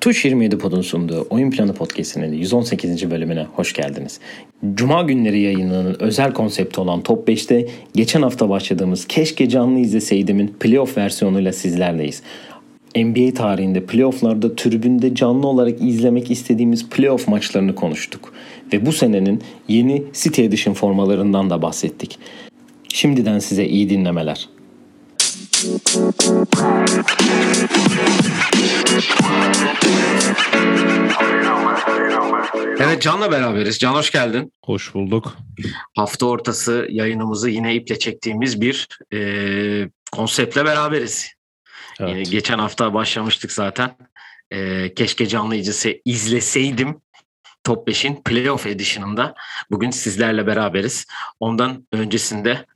Tuş 27 Pod'un sunduğu Oyun Planı Podcast'inin 118. bölümüne hoş geldiniz. Cuma günleri yayınlanan özel konsepti olan Top 5'te geçen hafta başladığımız Keşke Canlı İzleseydimin playoff versiyonuyla sizlerleyiz. NBA tarihinde playofflarda tribünde canlı olarak izlemek istediğimiz playoff maçlarını konuştuk. Ve bu senenin yeni City Edition formalarından da bahsettik. Şimdiden size iyi dinlemeler. Evet Can'la beraberiz. Can hoş geldin. Hoş bulduk. Hafta ortası yayınımızı yine iple çektiğimiz bir e, konseptle beraberiz. Evet. Yine geçen hafta başlamıştık zaten. E, keşke canlı izlese, izleseydim Top 5'in Playoff Edition'ında bugün sizlerle beraberiz. Ondan öncesinde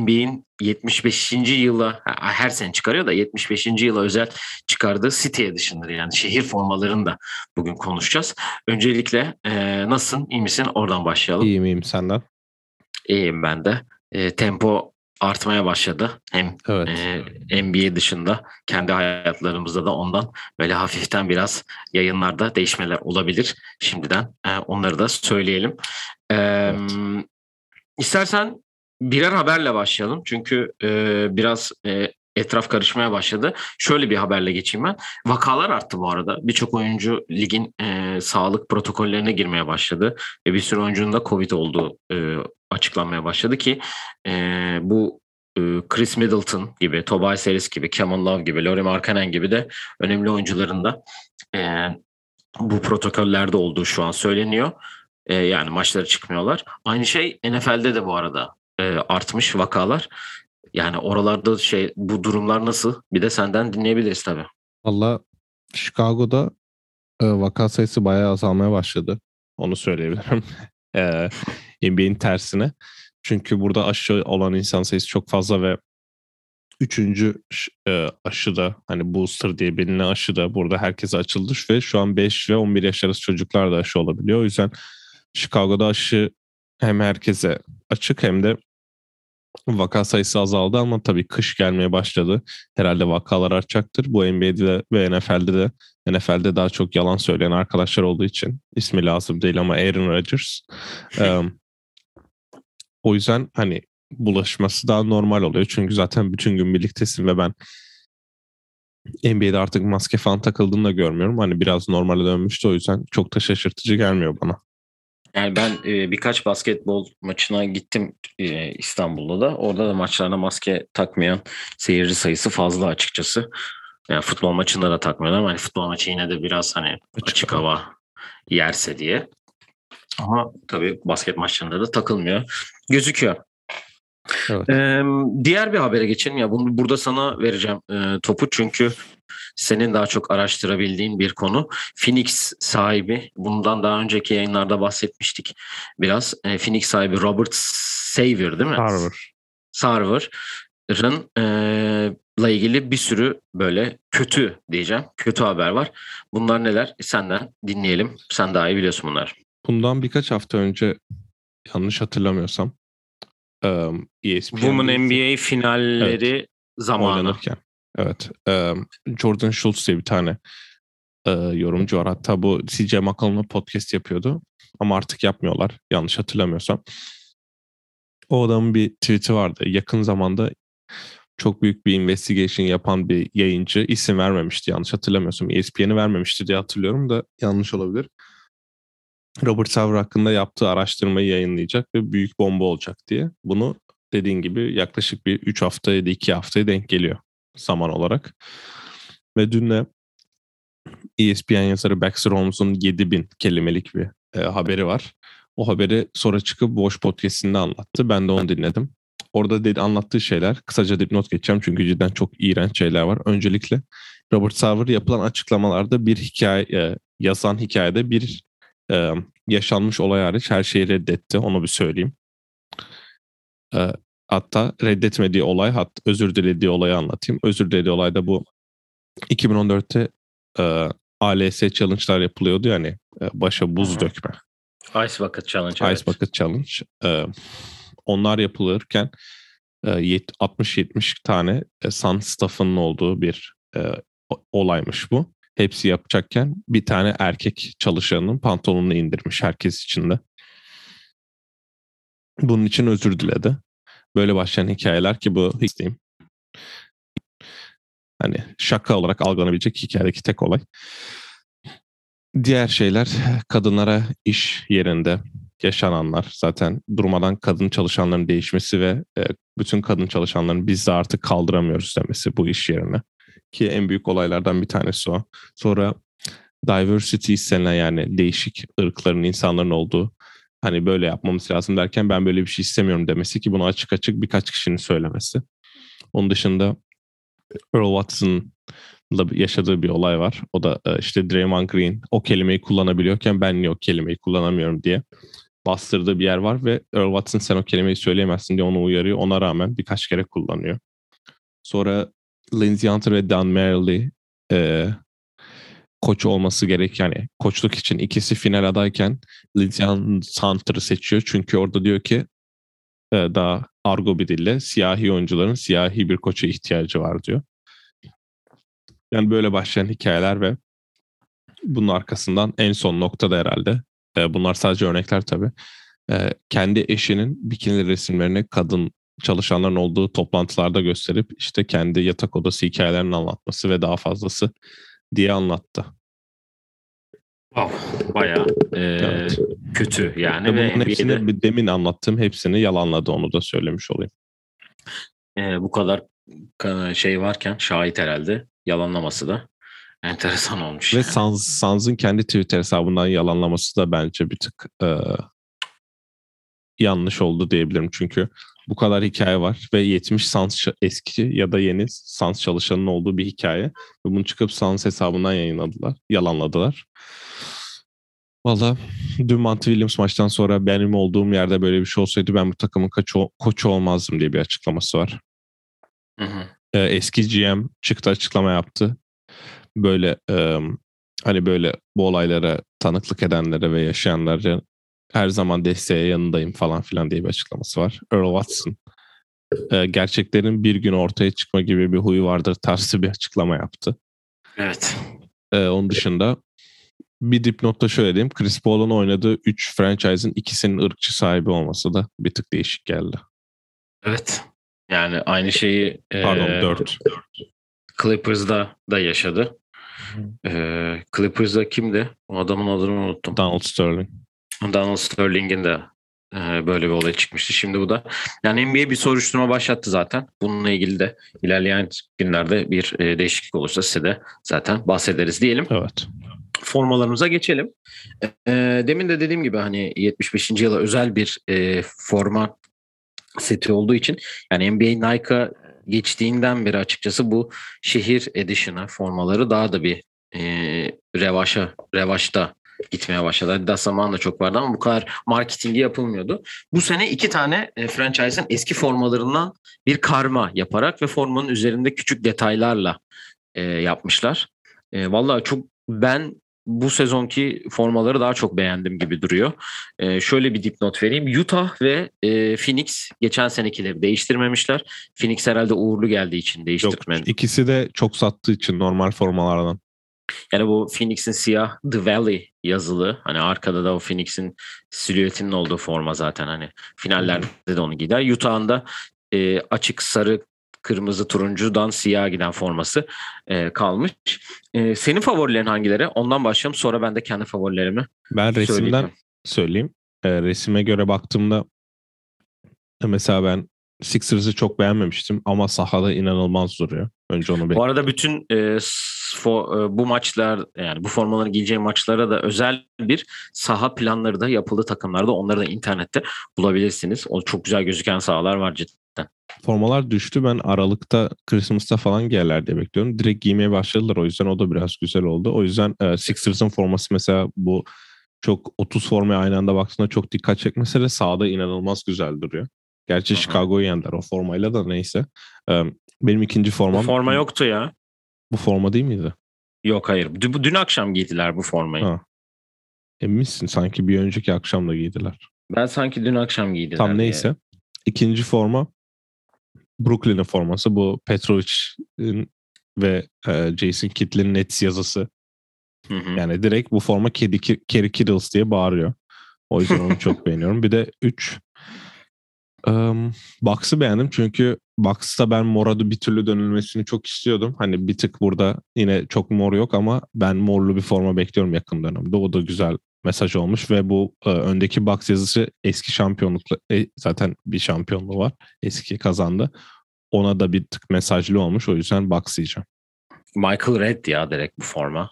NBA'in 75. yıla her sene çıkarıyor da 75. yıla özel çıkardığı City Edition'ları yani şehir formalarını da bugün konuşacağız. Öncelikle e, nasılsın? İyi misin? Oradan başlayalım. İyiyim iyiyim senden. İyiyim ben de. E, tempo artmaya başladı. Hem evet. e, NBA dışında kendi hayatlarımızda da ondan böyle hafiften biraz yayınlarda değişmeler olabilir. Şimdiden e, onları da söyleyelim. E, evet. İstersen birer haberle başlayalım. Çünkü e, biraz e, etraf karışmaya başladı. Şöyle bir haberle geçeyim ben. Vakalar arttı bu arada. Birçok oyuncu ligin e, sağlık protokollerine girmeye başladı. Ve bir sürü oyuncunun da Covid olduğu e, açıklanmaya başladı ki e, bu e, Chris Middleton gibi, Tobias Harris gibi, Kevin Love gibi, Laurie Markkanen gibi de önemli oyuncuların da e, bu protokollerde olduğu şu an söyleniyor. E, yani maçlara çıkmıyorlar. Aynı şey NFL'de de bu arada e, artmış vakalar. Yani oralarda şey bu durumlar nasıl? Bir de senden dinleyebiliriz tabii. Valla Chicago'da e, vaka sayısı bayağı azalmaya başladı. Onu söyleyebilirim. e, NBA'in tersine. Çünkü burada aşı olan insan sayısı çok fazla ve üçüncü e, aşıda hani booster diye bilinen aşıda burada herkese açıldı ve şu an 5 ve 11 yaş arası çocuklar da aşı olabiliyor. O yüzden Chicago'da aşı hem herkese açık hem de vaka sayısı azaldı ama tabii kış gelmeye başladı. Herhalde vakalar artacaktır. Bu NBA'de ve NFL'de de NFL'de daha çok yalan söyleyen arkadaşlar olduğu için ismi lazım değil ama Aaron Rodgers. um, o yüzden hani bulaşması daha normal oluyor. Çünkü zaten bütün gün birliktesin ve ben NBA'de artık maske falan takıldığını da görmüyorum. Hani biraz normale dönmüştü o yüzden çok da şaşırtıcı gelmiyor bana. Yani ben e, birkaç basketbol maçına gittim e, İstanbul'da da. Orada da maçlarına maske takmayan seyirci sayısı fazla açıkçası. Yani futbol maçında da takmıyorlar ama hani futbol maçı yine de biraz hani açık, açık hava yerse diye. Ama tabii basket maçlarında da takılmıyor. Gözüküyor. Evet. Ee, diğer bir habere geçelim ya. Bunu burada sana vereceğim e, topu çünkü senin daha çok araştırabildiğin bir konu. Phoenix sahibi, bundan daha önceki yayınlarda bahsetmiştik biraz. E, Phoenix sahibi Robert Saver değil mi? Sarver. Sarver'ın e, la ilgili bir sürü böyle kötü diyeceğim. Kötü haber var. Bunlar neler? Senden dinleyelim. Sen daha iyi biliyorsun bunlar. Bundan birkaç hafta önce yanlış hatırlamıyorsam um, ESPN Women NBA finalleri evet, zamanı. Oynanırken. Evet. Jordan Schultz diye bir tane yorumcu var. Hatta bu CJ McCollum'la podcast yapıyordu. Ama artık yapmıyorlar. Yanlış hatırlamıyorsam. O adamın bir tweet'i vardı. Yakın zamanda çok büyük bir investigation yapan bir yayıncı isim vermemişti yanlış hatırlamıyorsam. ESPN'i vermemişti diye hatırlıyorum da yanlış olabilir. Robert Sauer hakkında yaptığı araştırmayı yayınlayacak ve büyük bomba olacak diye. Bunu dediğin gibi yaklaşık bir 3 hafta ya da 2 haftaya denk geliyor zaman olarak. Ve dün de ESPN yazarı Baxter Holmes'un 7000 kelimelik bir e, haberi var. O haberi sonra çıkıp Boş Podcast'inde anlattı. Ben de onu dinledim. Orada dedi, anlattığı şeyler, kısaca dipnot geçeceğim çünkü cidden çok iğrenç şeyler var. Öncelikle Robert Sauer yapılan açıklamalarda bir hikaye, e, yazan hikayede bir e, yaşanmış olay hariç her şeyi reddetti. Onu bir söyleyeyim. E, hatta reddetmediği olay, hat, özür dilediği olayı anlatayım. Özür dilediği olay da bu 2014'te e, ALS challenge'lar yapılıyordu yani e, başa buz Hı-hı. dökme. Ice Bucket Challenge. Ice evet. Bucket Challenge. E, onlar yapılırken e, 60-70 tane e, Sun staff'ının olduğu bir e, olaymış bu. hepsi yapacakken bir tane erkek çalışanın pantolonunu indirmiş herkes içinde. Bunun için özür diledi. Böyle başlayan hikayeler ki bu hiç diyeyim. Hani şaka olarak algılanabilecek hikayedeki tek olay. Diğer şeyler kadınlara iş yerinde yaşananlar zaten durmadan kadın çalışanların değişmesi ve e, bütün kadın çalışanların biz de artık kaldıramıyoruz demesi bu iş yerine. Ki en büyük olaylardan bir tanesi o. Sonra diversity istenilen yani değişik ırkların insanların olduğu hani böyle yapmamız lazım derken ben böyle bir şey istemiyorum demesi ki bunu açık açık birkaç kişinin söylemesi. Onun dışında Earl Watson'la yaşadığı bir olay var. O da e, işte Draymond Green o kelimeyi kullanabiliyorken ben niye o kelimeyi kullanamıyorum diye bastırdığı bir yer var ve Earl Watson sen o kelimeyi söyleyemezsin diye onu uyarıyor. Ona rağmen birkaç kere kullanıyor. Sonra Lindsey Hunter ve Dan Merrill'i e, koç olması gerek yani koçluk için ikisi final adayken Lindsey Hunter'ı seçiyor. Çünkü orada diyor ki e, daha argo bir dille siyahi oyuncuların siyahi bir koça ihtiyacı var diyor. Yani böyle başlayan hikayeler ve bunun arkasından en son noktada herhalde e, bunlar sadece örnekler tabii. E, kendi eşinin bikini resimlerini kadın çalışanların olduğu toplantılarda gösterip işte kendi yatak odası hikayelerini anlatması ve daha fazlası diye anlattı. Wow, bayağı e, evet. kötü yani. Ve bunun hepsini bir demin anlattığım hepsini yalanladı onu da söylemiş olayım. E, bu kadar şey varken şahit herhalde yalanlaması da enteresan olmuş. Ve yani. Sans, Sans'ın kendi Twitter hesabından yalanlaması da bence bir tık e, yanlış oldu diyebilirim. Çünkü bu kadar hikaye var ve 70 Sans eski ya da yeni Sans çalışanının olduğu bir hikaye. Ve bunu çıkıp Sans hesabından yayınladılar, yalanladılar. Valla dün Monty Williams maçtan sonra benim olduğum yerde böyle bir şey olsaydı ben bu takımın koçu, koçu olmazdım diye bir açıklaması var. Hı hı. Ee, eski GM çıktı açıklama yaptı. Böyle e, hani böyle bu olaylara tanıklık edenlere ve yaşayanlara her zaman desteğe yanındayım falan filan diye bir açıklaması var. Earl Watson e, gerçeklerin bir gün ortaya çıkma gibi bir huyu vardır tarzı bir açıklama yaptı. Evet. E, onun dışında bir dipnotta şöyle diyeyim. Chris Paul'un oynadığı 3 franchise'ın ikisinin ırkçı sahibi olması da bir tık değişik geldi. Evet. Yani aynı şeyi Pardon e, 4. Clippers'da da yaşadı. E, Clippers'da kimdi? O adamın adını unuttum. Donald Sterling. Donald Sterling'in de e, böyle bir olay çıkmıştı. Şimdi bu da yani NBA bir soruşturma başlattı zaten. Bununla ilgili de ilerleyen günlerde bir e, değişiklik olursa size de zaten bahsederiz diyelim. Evet formalarımıza geçelim. E, demin de dediğim gibi hani 75. yıla özel bir forma seti olduğu için yani NBA Nike'a geçtiğinden beri açıkçası bu şehir edition'a formaları daha da bir e, revaşa revaçta gitmeye başladı. Adidas zamanında çok vardı ama bu kadar marketingi yapılmıyordu. Bu sene iki tane e, franchise'ın eski formalarından bir karma yaparak ve formanın üzerinde küçük detaylarla e, yapmışlar. E, Valla çok ben bu sezonki formaları daha çok beğendim gibi duruyor. Ee, şöyle bir dipnot vereyim. Utah ve e, Phoenix geçen senekileri değiştirmemişler. Phoenix herhalde uğurlu geldiği için değiştirmedi. Yok, ikisi de çok sattığı için normal formalardan. Yani bu Phoenix'in siyah The Valley yazılı. Hani arkada da o Phoenix'in silüetinin olduğu forma zaten hani finallerde de onu gider. Utah'ın da e, açık sarı kırmızı turuncudan siyah giden forması e, kalmış. E, senin favorilerin hangileri? Ondan başlayalım. Sonra ben de kendi favorilerimi Ben resimden söyleyeyim. E, resime göre baktığımda mesela ben Sixers'ı çok beğenmemiştim ama sahada inanılmaz duruyor. Önce onu bekliyorum. Bu arada bütün e, for, e, bu maçlar yani bu formaların giyeceği maçlara da özel bir saha planları da yapıldı takımlarda. Onları da internette bulabilirsiniz. O çok güzel gözüken sahalar var cidden. Formalar düştü. Ben Aralık'ta Christmas'ta falan giyerler diye bekliyorum. Direkt giymeye başladılar. O yüzden o da biraz güzel oldu. O yüzden e, Sixers'ın forması mesela bu çok 30 formaya aynı anda baktığında çok dikkat çekmese de sahada inanılmaz güzel duruyor. Gerçi Aha. Chicago'yu yendiler o formayla da neyse. Benim ikinci formam... Bu forma yoktu ya. Bu forma değil miydi? Yok hayır. Dün, dün akşam giydiler bu formayı. Ha. Eminsin sanki bir önceki akşam da giydiler. Ben sanki dün akşam giydiler. Tam neyse. Diye. İkinci forma Brooklyn'in forması bu Petrovic'in ve e, Jason Kidd'lerin Nets yazısı Hı hı. Yani direkt bu forma Kerry, Kerry Kiddles diye bağırıyor. O yüzden onu çok beğeniyorum. Bir de 3 um, Bucks'ı beğendim çünkü Bucks'ta ben Mor'a bir türlü dönülmesini çok istiyordum. Hani bir tık burada yine çok mor yok ama ben morlu bir forma bekliyorum yakın dönemde. O da güzel mesaj olmuş ve bu e, öndeki box yazısı eski şampiyonlukla e, zaten bir şampiyonluğu var. Eski kazandı. Ona da bir tık mesajlı olmuş. O yüzden box diyeceğim. Michael Red ya direkt bu forma.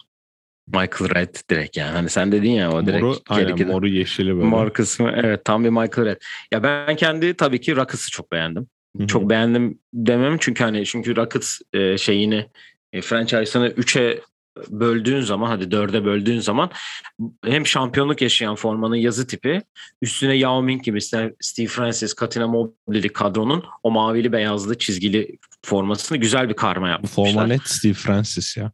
Michael Red direkt yani. Hani sen dedin ya o direkt. Moru, aynen, moru yeşili böyle. Mor kısmı evet tam bir Michael Red. Ya ben kendi tabii ki Rockets'ı çok beğendim. Hı-hı. Çok beğendim demem çünkü hani çünkü Rockets e, şeyini e, franchise'ını 3'e böldüğün zaman hadi dörde böldüğün zaman hem şampiyonluk yaşayan formanın yazı tipi üstüne Yao Ming gibi Steve Francis, Katina Mobley kadronun o mavili beyazlı çizgili formasını güzel bir karma yapmışlar. Forma net Steve Francis ya.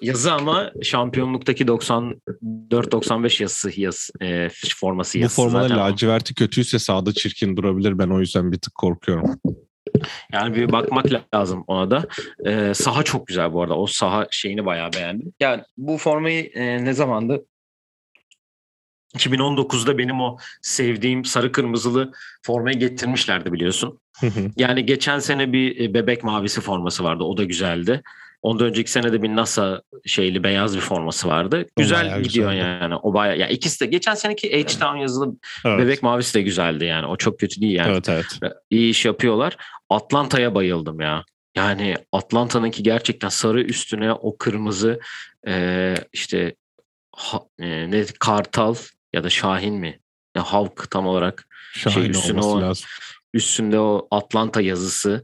Yazı ama şampiyonluktaki 94-95 yazısı yaz, e, forması yazısı. Bu formada laciverti kötüyse sağda çirkin durabilir. Ben o yüzden bir tık korkuyorum. Yani bir bakmak lazım ona da. Ee, saha çok güzel bu arada. O saha şeyini bayağı beğendim. Yani bu formayı e, ne zamandı? 2019'da benim o sevdiğim sarı kırmızılı formayı getirmişlerdi biliyorsun. yani geçen sene bir e, bebek mavisi forması vardı. O da güzeldi. Ondan önceki sene de bir NASA şeyli beyaz bir forması vardı. Güzel gidiyor güzeldi. yani. O baya ya ikisi de geçen seneki H-Town yazılı evet. bebek mavisi de güzeldi yani. O çok kötü değil yani. Evet evet. İyi iş yapıyorlar. Atlanta'ya bayıldım ya. Yani Atlanta'nınki gerçekten sarı üstüne o kırmızı e, işte ha, e, ne Kartal ya da Şahin mi? Ya Havk tam olarak Şahin şey üstüne o lazım. Üstünde o Atlanta yazısı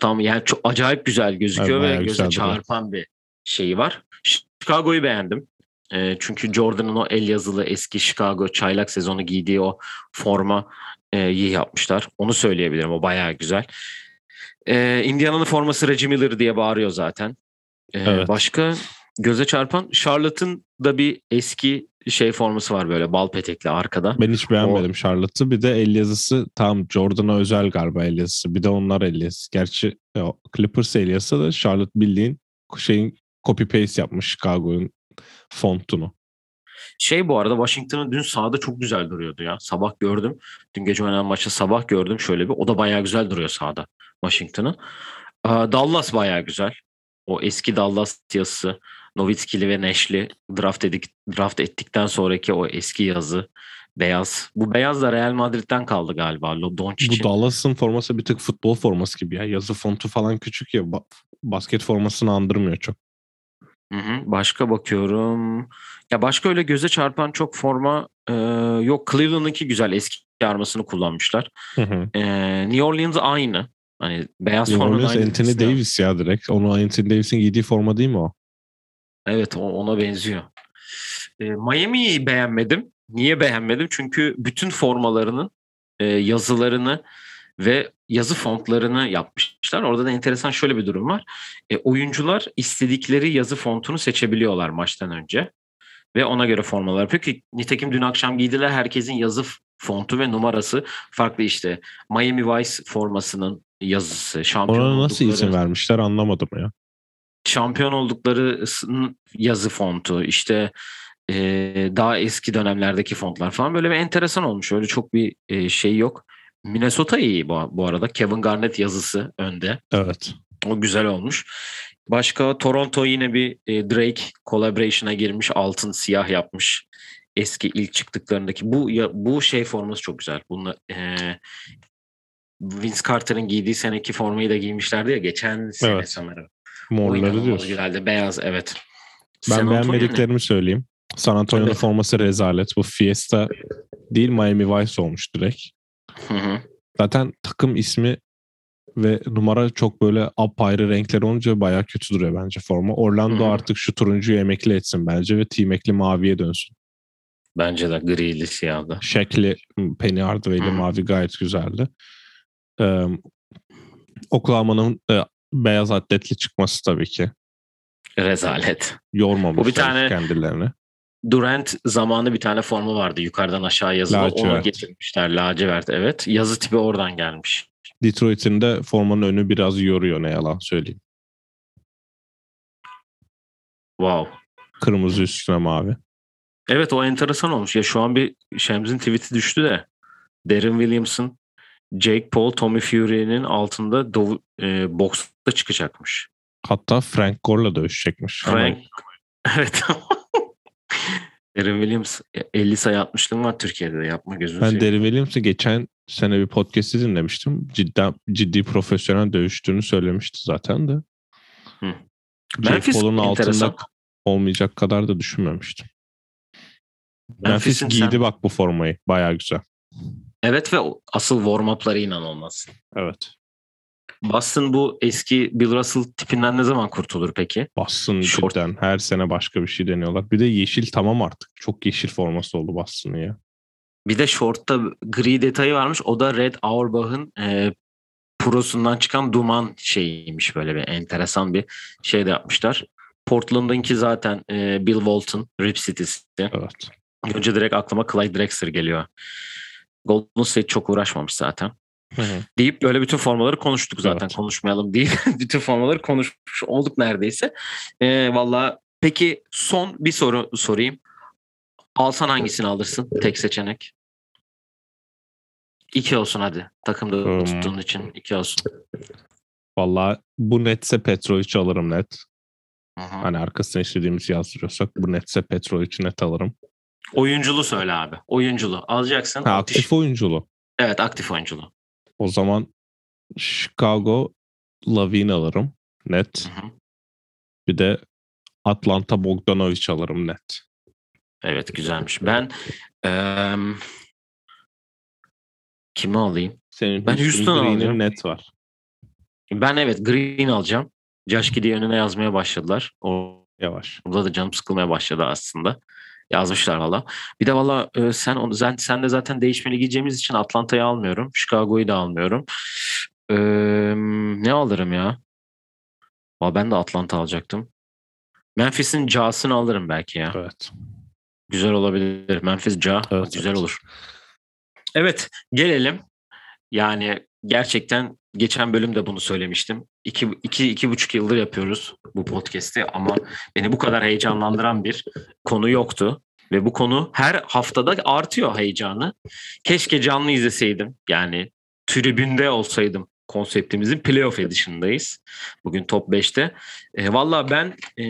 tam yani çok acayip güzel gözüküyor evet, ve göze çarpan bir şeyi var. Chicago'yu beğendim. E, çünkü Jordan'ın o el yazılı eski Chicago çaylak sezonu giydiği o forma e, iyi yapmışlar. Onu söyleyebilirim. O bayağı güzel. E, Indiana'nın forması Reggie Miller diye bağırıyor zaten. E, evet. Başka göze çarpan Charlotte'ın da bir eski şey forması var böyle bal petekli arkada. Ben hiç beğenmedim o... Charlotte'ı. Bir de el yazısı tam Jordan'a özel galiba el yazısı. Bir de onlar el yazısı. Gerçi o Clippers el yazısı da Charlotte bildiğin şeyin copy paste yapmış Chicago'nun fontunu. Şey bu arada Washington'ın dün sahada çok güzel duruyordu ya. Sabah gördüm. Dün gece oynanan maçı sabah gördüm şöyle bir. O da bayağı güzel duruyor sahada Washington'ın. Dallas bayağı güzel. O eski Dallas yazısı. Nowitzki'li ve Neşli draft, edik, draft ettikten sonraki o eski yazı beyaz. Bu beyaz da Real Madrid'den kaldı galiba. Doncic'in. Bu Dallas'ın forması bir tık futbol forması gibi ya. Yazı fontu falan küçük ya. Ba- basket formasını andırmıyor çok. Hı hı. Başka bakıyorum. Ya başka öyle göze çarpan çok forma e, yok. Cleveland'ınki güzel eski armasını kullanmışlar. Hı hı. E, New Orleans aynı. Hani beyaz New forma Orleans Anthony Davis ya direkt. Onu Anthony Davis'in giydiği forma değil mi o? Evet ona benziyor. E, Miami'yi beğenmedim. Niye beğenmedim? Çünkü bütün formalarının e, yazılarını ve yazı fontlarını yapmışlar. Orada da enteresan şöyle bir durum var. E, oyuncular istedikleri yazı fontunu seçebiliyorlar maçtan önce. Ve ona göre formalar yapıyor ki nitekim dün akşam giydiler herkesin yazı fontu ve numarası farklı işte. Miami Vice formasının yazısı. Şampiyon Ona nasıl oldukları... isim vermişler anlamadım ya şampiyon oldukları yazı fontu işte e, daha eski dönemlerdeki fontlar falan böyle bir enteresan olmuş. Öyle çok bir e, şey yok. Minnesota iyi bu, bu arada. Kevin Garnett yazısı önde. Evet. O güzel olmuş. Başka Toronto yine bir e, Drake collaboration'a girmiş. Altın siyah yapmış. Eski ilk çıktıklarındaki. Bu ya, bu şey forması çok güzel. Bununla e, Vince Carter'ın giydiği seneki formayı da giymişlerdi ya geçen sene evet. sanırım. Morları diyorsun. Güzeldi. Beyaz evet. Ben San beğenmediklerimi söyleyeyim. San Antonio'nun evet. forması rezalet. Bu Fiesta değil Miami Vice olmuş direkt. Hı hı. Zaten takım ismi ve numara çok böyle apayrı renkler olunca bayağı kötü duruyor bence forma. Orlando hı hı. artık şu turuncuyu emekli etsin bence ve team maviye dönsün. Bence de grili siyahda. Şekli Penny Hardaway'li mavi gayet güzeldi. Ee, Oklahoma'nın e, beyaz atletli çıkması tabii ki. Rezalet. Yormamışlar Bu bir tane kendilerini. Durant zamanı bir tane formu vardı yukarıdan aşağı yazılı. Lacivert. Onu getirmişler. Lacivert evet. Yazı tipi oradan gelmiş. Detroit'in de formanın önü biraz yoruyor ne yalan söyleyeyim. Wow. Kırmızı üstüne mavi. Evet o enteresan olmuş. Ya şu an bir Shems'in tweet'i düştü de Darren Williamson, Jake Paul, Tommy Fury'nin altında dov- e, boksta çıkacakmış. Hatta Frank Gore'la dövüşecekmiş. Frank evet. Darren Williams 50 sayı atmışlığım var Türkiye'de de yapma gözünü Ben. Darren Williams'ı geçen sene bir podcast'i dinlemiştim. Cidden ciddi profesyonel dövüştüğünü söylemişti zaten de. Hı. Jake Memphis Paul'un altında olmayacak kadar da düşünmemiştim. Memphis Memphis'in giydi sen- bak bu formayı. Baya güzel. Evet ve asıl warm-up'ları inanılmaz. Evet. Boston bu eski Bill Russell tipinden ne zaman kurtulur peki? Boston Short. cidden her sene başka bir şey deniyorlar. Bir de yeşil tamam artık. Çok yeşil forması oldu Boston'ın ya. Bir de short'ta gri detayı varmış. O da Red Auerbach'ın e, prosundan çıkan duman şeyiymiş böyle bir enteresan bir şey de yapmışlar. Portland'ınki zaten e, Bill Walton, Rip City'si. Evet. Önce direkt aklıma Clyde Drexler geliyor. Golden State çok uğraşmamış zaten. Deyip böyle bütün formaları konuştuk zaten. Evet. Konuşmayalım değil. bütün formaları konuşmuş olduk neredeyse. E, Valla peki son bir soru sorayım. Alsan hangisini alırsın? Tek seçenek. İki olsun hadi. Takımda Hmm. tuttuğun için iki olsun. Valla bu netse Petrovic alırım net. Hı hı. Hani arkasına istediğimizi yazdırıyorsak bu netse Petrovic'i net alırım. Oyunculu söyle abi. Oyunculu. Alacaksın. Ha, Ateş- aktif oyunculu. Evet aktif oyunculu. O zaman Chicago Lavine alırım net. Hı hı. Bir de Atlanta Bogdanovic alırım net. Evet güzelmiş. Ben eee kimi alayım? Senin Ben Houston alacağım. net var. Ben evet Green alacağım. Josh önüne yazmaya başladılar. Yavaş. Orada da canım sıkılmaya başladı aslında. Yazmışlar valla. Bir de valla e, sen onu sen, sen de zaten değişmeli giyeceğimiz için Atlanta'yı almıyorum. Chicago'yu da almıyorum. Eee, ne alırım ya? Valla ben de Atlanta alacaktım. Memphis'in Ja'sını alırım belki ya. Evet. Güzel olabilir. Memphis Ja Evet, güzel evet. olur. Evet gelelim. Yani gerçekten geçen bölümde bunu söylemiştim. İki, iki, iki buçuk yıldır yapıyoruz bu podcast'i ama beni bu kadar heyecanlandıran bir konu yoktu. Ve bu konu her haftada artıyor heyecanı. Keşke canlı izleseydim. Yani tribünde olsaydım konseptimizin playoff edition'dayız. Bugün top 5'te. E, Valla ben e,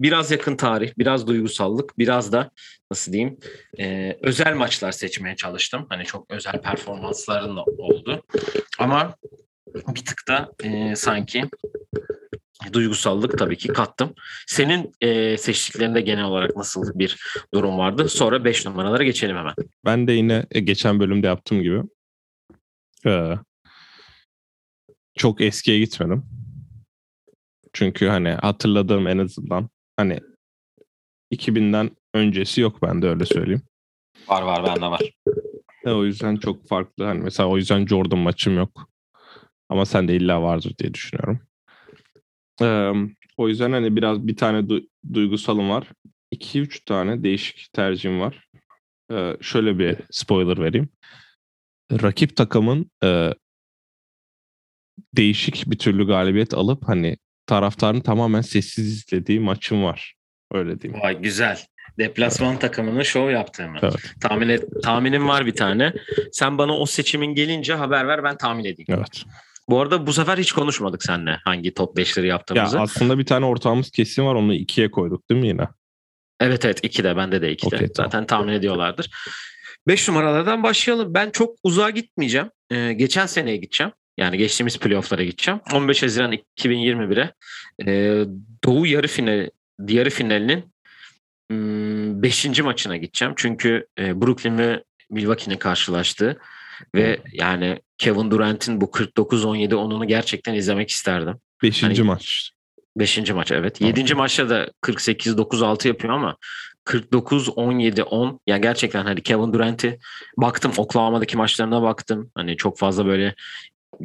biraz yakın tarih, biraz duygusallık, biraz da nasıl diyeyim e, özel maçlar seçmeye çalıştım. Hani çok özel performansların da oldu. Ama bir tık da e, sanki duygusallık tabii ki kattım. Senin e, seçtiklerinde genel olarak nasıl bir durum vardı? Sonra 5 numaralara geçelim hemen. Ben de yine e, geçen bölümde yaptığım gibi e, çok eskiye gitmedim. Çünkü hani hatırladığım en azından hani 2000'den öncesi yok bende öyle söyleyeyim. Var var bende var. E, o yüzden çok farklı. Hani mesela o yüzden Jordan maçım yok. Ama sende illa vardır diye düşünüyorum. E, o yüzden hani biraz bir tane du- duygusalım var. 2-3 tane değişik tercihim var. E, şöyle bir spoiler vereyim. Rakip takımın e, değişik bir türlü galibiyet alıp hani taraftarın tamamen sessiz izlediği maçım var. Öyle diyeyim. Vay güzel. Deplasman takımının şov yaptığını. Evet. Tahmin et, tahminim var bir tane. Sen bana o seçimin gelince haber ver ben tahmin edeyim. Evet. Bu arada bu sefer hiç konuşmadık seninle hangi top 5'leri Ya yaptığımızı. aslında bir tane ortağımız kesin var onu ikiye koyduk değil mi yine? Evet evet iki de bende de iki de. Okey, tamam. Zaten tahmin ediyorlardır. 5 numaralardan başlayalım. Ben çok uzağa gitmeyeceğim. Ee, geçen seneye gideceğim. Yani geçtiğimiz playofflara gideceğim. 15 Haziran 2021'e ee, Doğu yarı finali, yarı finalinin 5. maçına gideceğim. Çünkü e, Brooklyn ve Milwaukee'nin karşılaştığı ve yani Kevin Durant'in bu 49-17 onunu gerçekten izlemek isterdim. Beşinci Hani- maç. Beşinci maç evet. Tamam. Yedinci maçta da 48-9-6 yapıyor ama 49-17-10 ya gerçekten hani Kevin Durant'i baktım Oklahoma'daki maçlarına baktım. Hani çok fazla böyle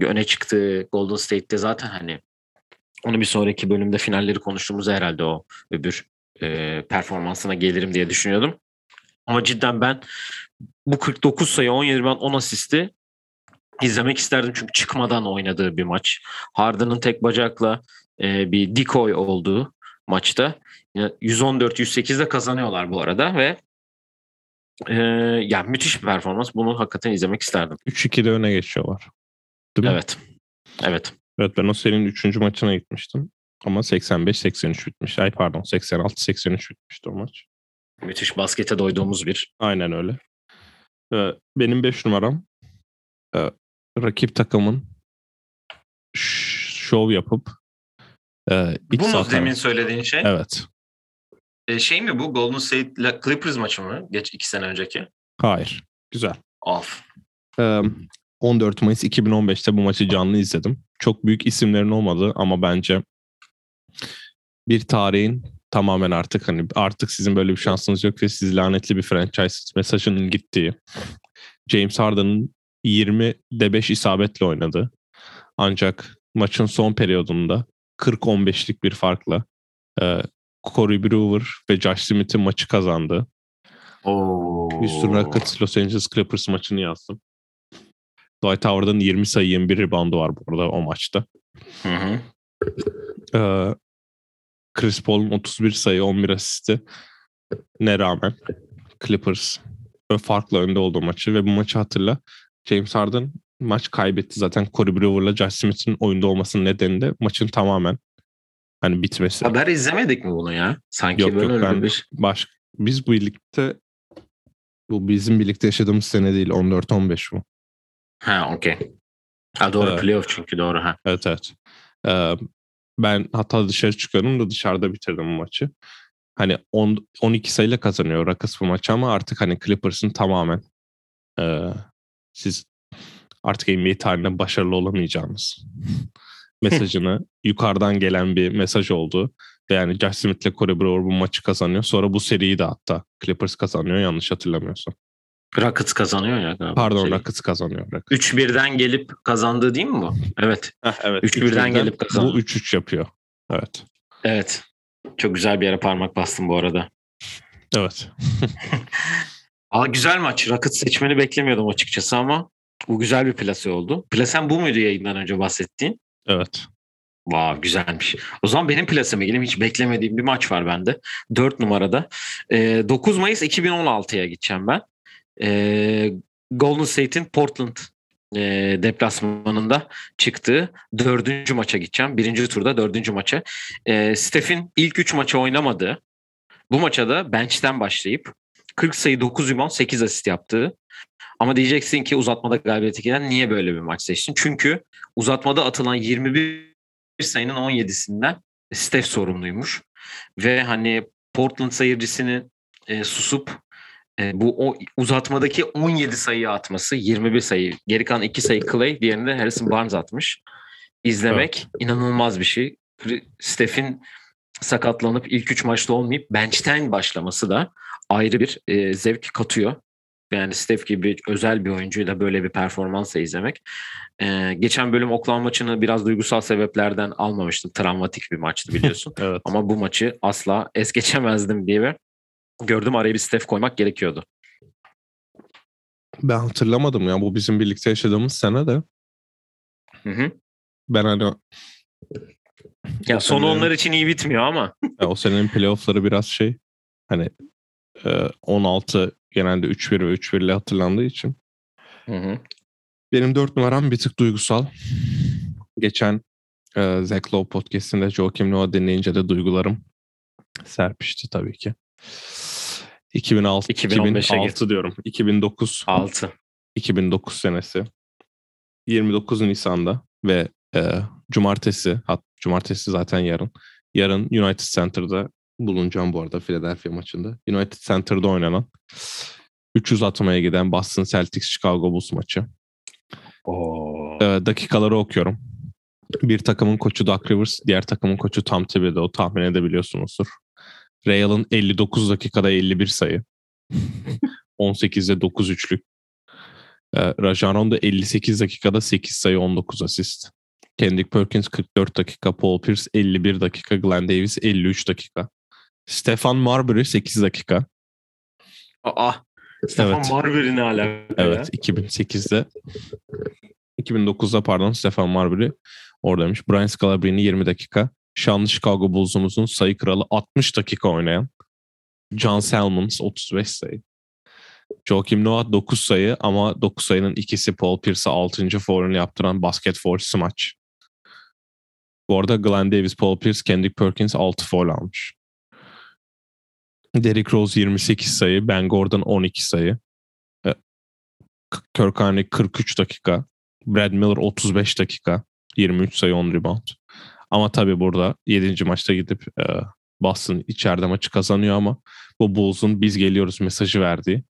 öne çıktı Golden State'te zaten hani onu bir sonraki bölümde finalleri konuştuğumuzda herhalde o öbür e, performansına gelirim diye düşünüyordum. Ama cidden ben bu 49 sayı 17 ben 10 asisti izlemek isterdim çünkü çıkmadan oynadığı bir maç. Harden'ın tek bacakla e, bir decoy olduğu maçta 114-108'de kazanıyorlar bu arada ve e, yani müthiş bir performans. Bunu hakikaten izlemek isterdim. 3-2'de öne geçiyorlar. Değil mi? Evet. Evet. Evet ben o serinin 3. maçına gitmiştim. Ama 85-83 bitmiş. Ay pardon 86-83 bitmişti o maç. Müthiş baskete doyduğumuz bir. Aynen öyle. Ee, benim 5 numaram e, rakip takımın şov yapıp e, Bu mu demin söylediğin şey? Evet. E, şey mi bu Golden State Clippers maçı mı? Geç iki sene önceki. Hayır. Güzel. Of. Ee, 14 Mayıs 2015'te bu maçı canlı izledim. Çok büyük isimlerin olmadı ama bence bir tarihin tamamen artık hani artık sizin böyle bir şansınız yok ve siz lanetli bir franchise mesajının gittiği. James Harden'ın 20'de 5 isabetle oynadı. Ancak maçın son periyodunda 40-15'lik bir farkla e, Corey Brewer ve Josh Smith'in maçı kazandı. Oo. Houston Rockets Los Angeles Clippers maçını yazdım. Dwight Howard'ın 20 sayı 21 reboundu var bu arada o maçta. Hı hı. Ee, Chris Paul'un 31 sayı 11 asisti ne rağmen Clippers farklı önde olduğu maçı ve bu maçı hatırla. James Harden maç kaybetti zaten Corey Brewer'la Josh Smith'in oyunda olmasının nedeni de maçın tamamen hani bitmesi. Haber izlemedik mi bunu ya? Sanki yok, böyle yok, ben bir... baş... Biz bu birlikte bu bizim birlikte yaşadığımız sene değil 14-15 bu. Ha okey. Ha doğru ee, playoff çünkü doğru ha. Evet evet. Ee, ben hatta dışarı çıkıyorum da dışarıda bitirdim bu maçı. Hani 10, 12 sayıyla kazanıyor Rockets bu maçı ama artık hani Clippers'ın tamamen e, siz artık NBA tarihinde başarılı olamayacağınız mesajını yukarıdan gelen bir mesaj oldu. Yani Josh Smith ile Corey Brewer bu maçı kazanıyor. Sonra bu seriyi de hatta Clippers kazanıyor yanlış hatırlamıyorsam. Rockets kazanıyor ya. Galiba Pardon şey. Rockets kazanıyor. Rockets. 3-1'den gelip kazandığı değil mi bu? Evet. Heh, evet. 3-1'den gelip kazandı. Bu 3-3 yapıyor. Evet. Evet. Çok güzel bir yere parmak bastım bu arada. Evet. Aa, güzel maç. Rockets seçmeni beklemiyordum açıkçası ama bu güzel bir plase oldu. Plasen bu muydu yayından önce bahsettiğin? Evet. Vav güzelmiş. O zaman benim plaseme geleyim. Hiç beklemediğim bir maç var bende. 4 numarada. E, ee, 9 Mayıs 2016'ya gideceğim ben. E, Golden State'in Portland e, deplasmanında çıktığı dördüncü maça gideceğim. Birinci turda dördüncü maça. E, Steph'in ilk üç maça oynamadığı bu maça da bench'ten başlayıp 40 sayı 9 rebound 8 asist yaptığı ama diyeceksin ki uzatmada galibiyete giden niye böyle bir maç seçtin? Çünkü uzatmada atılan 21 sayının 17'sinden Steph sorumluymuş. Ve hani Portland sayıcısını e, susup e, bu o, uzatmadaki 17 sayı atması 21 sayı. Geri kalan 2 sayı Clay, diğerini de Harrison Barnes atmış. İzlemek evet. inanılmaz bir şey. Steph'in sakatlanıp ilk 3 maçta olmayıp bench'ten başlaması da ayrı bir e, zevk katıyor yani Steph gibi özel bir oyuncuyla böyle bir performansla izlemek. Ee, geçen bölüm Oklahoma maçını biraz duygusal sebeplerden almamıştım. Travmatik bir maçtı biliyorsun. evet. Ama bu maçı asla es geçemezdim diye bir gördüm araya bir Steph koymak gerekiyordu. Ben hatırlamadım ya bu bizim birlikte yaşadığımız sene de. Hı hı. Ben hani ya sonu onlar için iyi bitmiyor ama. ya o senenin playoff'ları biraz şey hani 16 genelde 3-1 ve 3-1 ile hatırlandığı için. Hı hı. Benim 4 numaram bir tık duygusal. Geçen e, Zach Lowe podcastinde Joakim Noah dinleyince de duygularım serpişti tabii ki. 2006, 2006 diyorum. 2009. 6. 2009 senesi. 29 Nisan'da ve e, cumartesi, hat, cumartesi zaten yarın. Yarın United Center'da bulunacağım bu arada Philadelphia maçında. United Center'da oynanan 300 atmaya giden Boston Celtics Chicago Bulls maçı. Oo. Ee, dakikaları okuyorum. Bir takımın koçu Doug Rivers, diğer takımın koçu Tom Thibodeau tahmin edebiliyorsunuzdur. Real'ın 59 dakikada 51 sayı. 18'de 9 üçlük. Ee, Rajon Rondo 58 dakikada 8 sayı 19 asist. Kendrick Perkins 44 dakika, Paul Pierce 51 dakika, Glenn Davis 53 dakika. Stefan Marbury 8 dakika. Aa, Stefan evet. Marbury ne alaka Evet, ya? 2008'de 2009'da pardon Stefan Marbury oradaymış. Brian Scalabrine 20 dakika. Şanlı Chicago Bulls'umuzun sayı kralı 60 dakika oynayan John Salmons 35 sayı. Joakim Noah 9 sayı ama 9 sayının ikisi Paul Pierce'a 6. foul'ünü yaptıran basket foul maç. Bu arada Glenn Davis, Paul Pierce, Kendrick Perkins 6 foul almış. Derrick Rose 28 sayı, Ben Gordon 12 sayı. E, Kirk Henry 43 dakika. Brad Miller 35 dakika. 23 sayı 10 rebound. Ama tabii burada 7. maçta gidip e, Boston içeride maçı kazanıyor ama bu Bulls'un biz geliyoruz mesajı verdiği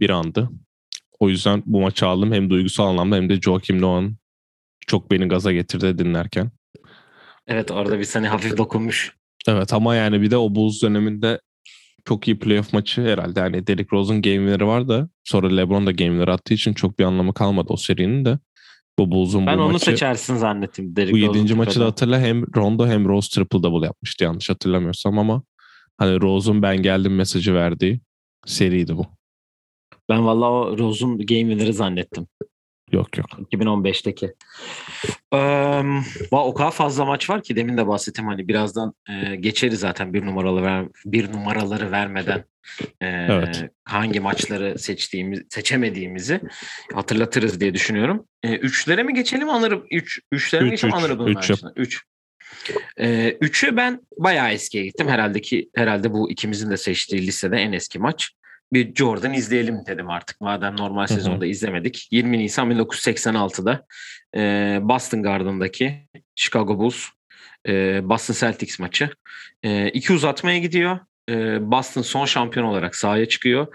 bir andı. O yüzden bu maçı aldım hem duygusal anlamda hem de Joakim Noah'ın çok beni gaza getirdi dinlerken. Evet orada bir seni hafif dokunmuş. Evet ama yani bir de o Bulls döneminde çok iyi playoff maçı herhalde. Yani Derrick Rose'un game winner'ı var da sonra LeBron da game winner attığı için çok bir anlamı kalmadı o serinin de. Bu Bulls'un ben bu onu maçı, seçersin zannettim. Derrick bu yedinci maçı da hatırla hem Rondo hem Rose triple double yapmıştı yanlış hatırlamıyorsam ama hani Rose'un ben geldim mesajı verdiği seriydi bu. Ben vallahi o Rose'un game winner'ı zannettim. Yok yok. 2015'teki. Ee, o kadar fazla maç var ki demin de bahsettim hani birazdan e, geçeriz zaten bir numaralı ver, bir numaraları vermeden e, evet. hangi maçları seçtiğimiz seçemediğimizi hatırlatırız diye düşünüyorum. E, üçlere mi geçelim anırım? Üç, üçlere mi geçelim anırım üç, üç. üç. Ee, üçü ben bayağı eskiye gittim. Herhalde ki herhalde bu ikimizin de seçtiği listede en eski maç bir Jordan izleyelim dedim artık. Madem normal sezonda izlemedik. 20 Nisan 1986'da e, Boston Garden'daki Chicago Bulls e, Boston Celtics maçı. E, iki uzatmaya gidiyor. E, Boston son şampiyon olarak sahaya çıkıyor.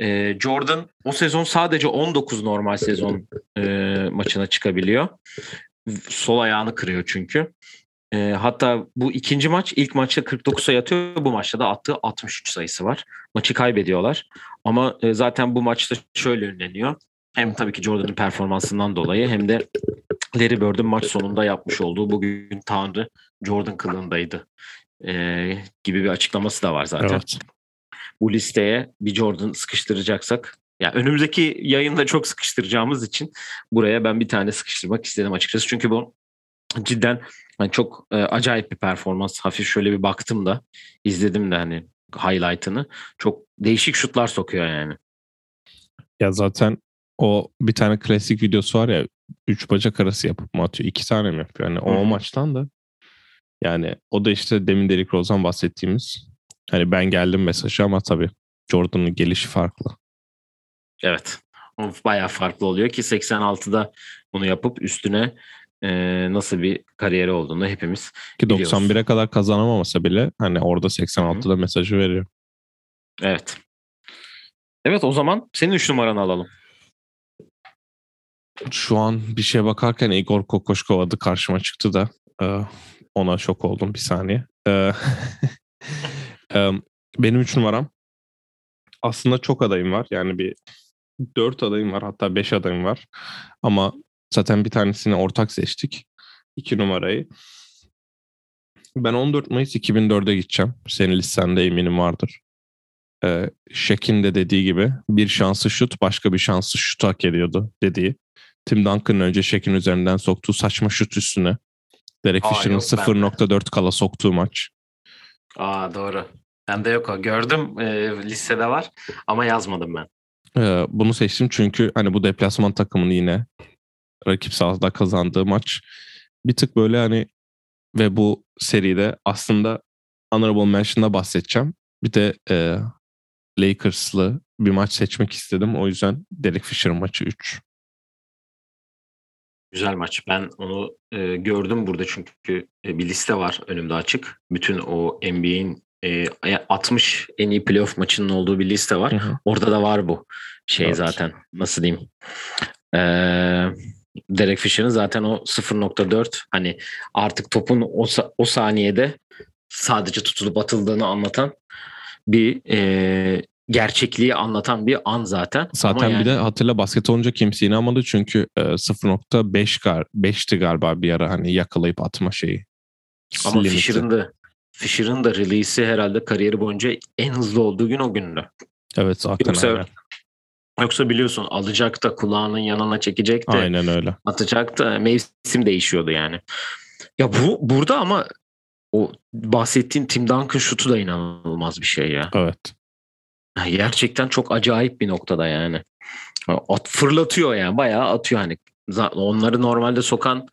E, Jordan o sezon sadece 19 normal sezon e, maçına çıkabiliyor. Sol ayağını kırıyor çünkü. E, hatta bu ikinci maç ilk maçta 49 sayı atıyor. Bu maçta da attığı 63 sayısı var. Maçı kaybediyorlar. Ama e, zaten bu maçta şöyle ünleniyor. Hem tabii ki Jordan'ın performansından dolayı hem de Larry Bird'ün maç sonunda yapmış olduğu bugün Tanrı Jordan kılığındaydı e, gibi bir açıklaması da var zaten. Evet. Bu listeye bir Jordan sıkıştıracaksak ya yani önümüzdeki yayında çok sıkıştıracağımız için buraya ben bir tane sıkıştırmak istedim açıkçası. Çünkü bu cidden yani çok e, acayip bir performans. Hafif şöyle bir baktım da izledim de hani highlight'ını. Çok değişik şutlar sokuyor yani. Ya zaten o bir tane klasik videosu var ya üç bacak arası yapıp mı atıyor? iki tane mi yapıyor? Yani o, o maçtan da yani o da işte demin Derrick Rose'dan bahsettiğimiz hani ben geldim mesajı ama tabii Jordan'ın gelişi farklı. Evet. O bayağı farklı oluyor ki 86'da bunu yapıp üstüne e, nasıl bir kariyeri olduğunu hepimiz Ki 91'e kadar kazanamamasa bile hani orada 86'da Hı. mesajı veriyor. Evet. Evet o zaman senin 3 numaranı alalım. Şu an bir şeye bakarken Igor Kokoşkov adı karşıma çıktı da ona şok oldum bir saniye. Benim 3 numaram aslında çok adayım var. Yani bir 4 adayım var hatta 5 adayım var. Ama Zaten bir tanesini ortak seçtik. İki numarayı. Ben 14 Mayıs 2004'e gideceğim. Senin listende eminim vardır. Ee, Şek'in de dediği gibi bir şanslı şut başka bir şanslı şut hak ediyordu dediği. Tim Duncan'ın önce Şek'in üzerinden soktuğu saçma şut üstüne. Derek Fisher'ın 0.4 kala soktuğu maç. Aa doğru. Ben de yok o. Gördüm e, listede var ama yazmadım ben. Ee, bunu seçtim çünkü hani bu deplasman takımını yine rakip sahada kazandığı maç bir tık böyle hani ve bu seride aslında Honorable Mention'da bahsedeceğim. Bir de e, Lakers'lı bir maç seçmek istedim. O yüzden Derek Fisher maçı 3. Güzel maç. Ben onu e, gördüm burada çünkü e, bir liste var önümde açık. Bütün o NBA'in e, 60 en iyi playoff maçının olduğu bir liste var. Hı hı. Orada da var bu şey evet. zaten. Nasıl diyeyim? Eee Derek Fisher'ın zaten o 0.4 hani artık topun o, o saniyede sadece tutulup atıldığını anlatan bir e, gerçekliği anlatan bir an zaten. Zaten Ama bir de hatırla basket olunca kimse inanmadı çünkü e, 0.5 gar 5'ti galiba bir ara hani yakalayıp atma şeyi. Ama Fisher'ın da Fisher'ın da release'i herhalde kariyeri boyunca en hızlı olduğu gün o gündü. Evet zaten Yoksa öyle. Yoksa biliyorsun alacak da kulağının yanına çekecek de Aynen öyle. atacak da mevsim değişiyordu yani. Ya bu burada ama o bahsettiğin Tim Duncan şutu da inanılmaz bir şey ya. Evet. Gerçekten çok acayip bir noktada yani. At fırlatıyor yani bayağı atıyor hani. Onları normalde sokan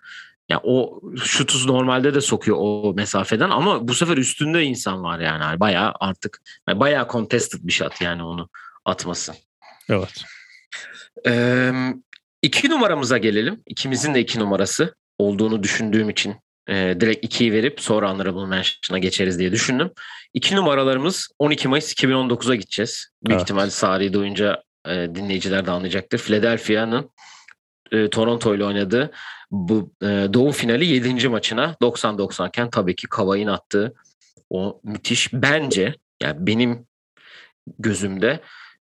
ya o şutu normalde de sokuyor o mesafeden ama bu sefer üstünde insan var yani. yani bayağı artık yani bayağı contested bir shot yani onu atması. Evet. Ee, iki numaramıza gelelim. İkimizin de iki numarası olduğunu düşündüğüm için e, direkt ikiyi verip sonra Honorable Mention'a geçeriz diye düşündüm. İki numaralarımız 12 Mayıs 2019'a gideceğiz. Büyük evet. ihtimalle Sari'yi duyunca e, dinleyiciler de anlayacaktır. Philadelphia'nın e, Toronto ile oynadığı bu e, doğu finali 7. maçına 90-90 iken tabii ki Kavay'ın attığı o müthiş bence yani benim gözümde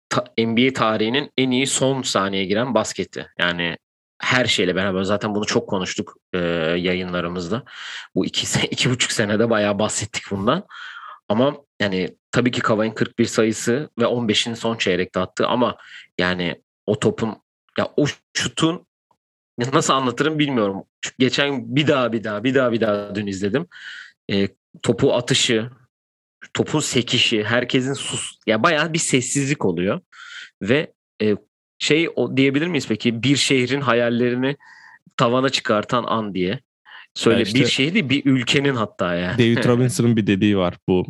ta, NBA tarihinin en iyi son saniye giren basketi. Yani her şeyle beraber zaten bunu çok konuştuk e, yayınlarımızda. Bu iki, iki buçuk senede bayağı bahsettik bundan. Ama yani tabii ki Kavay'ın 41 sayısı ve 15'in son çeyrekte attığı ama yani o topun ya o şutun nasıl anlatırım bilmiyorum. Geçen bir daha bir daha bir daha bir daha dün izledim. E, topu atışı, topun sekişi, herkesin sus ya bayağı bir sessizlik oluyor ve e, şey o diyebilir miyiz peki bir şehrin hayallerini tavana çıkartan an diye. Söyle işte, bir şehir değil bir ülkenin hatta yani. David Robinson'ın bir dediği var bu.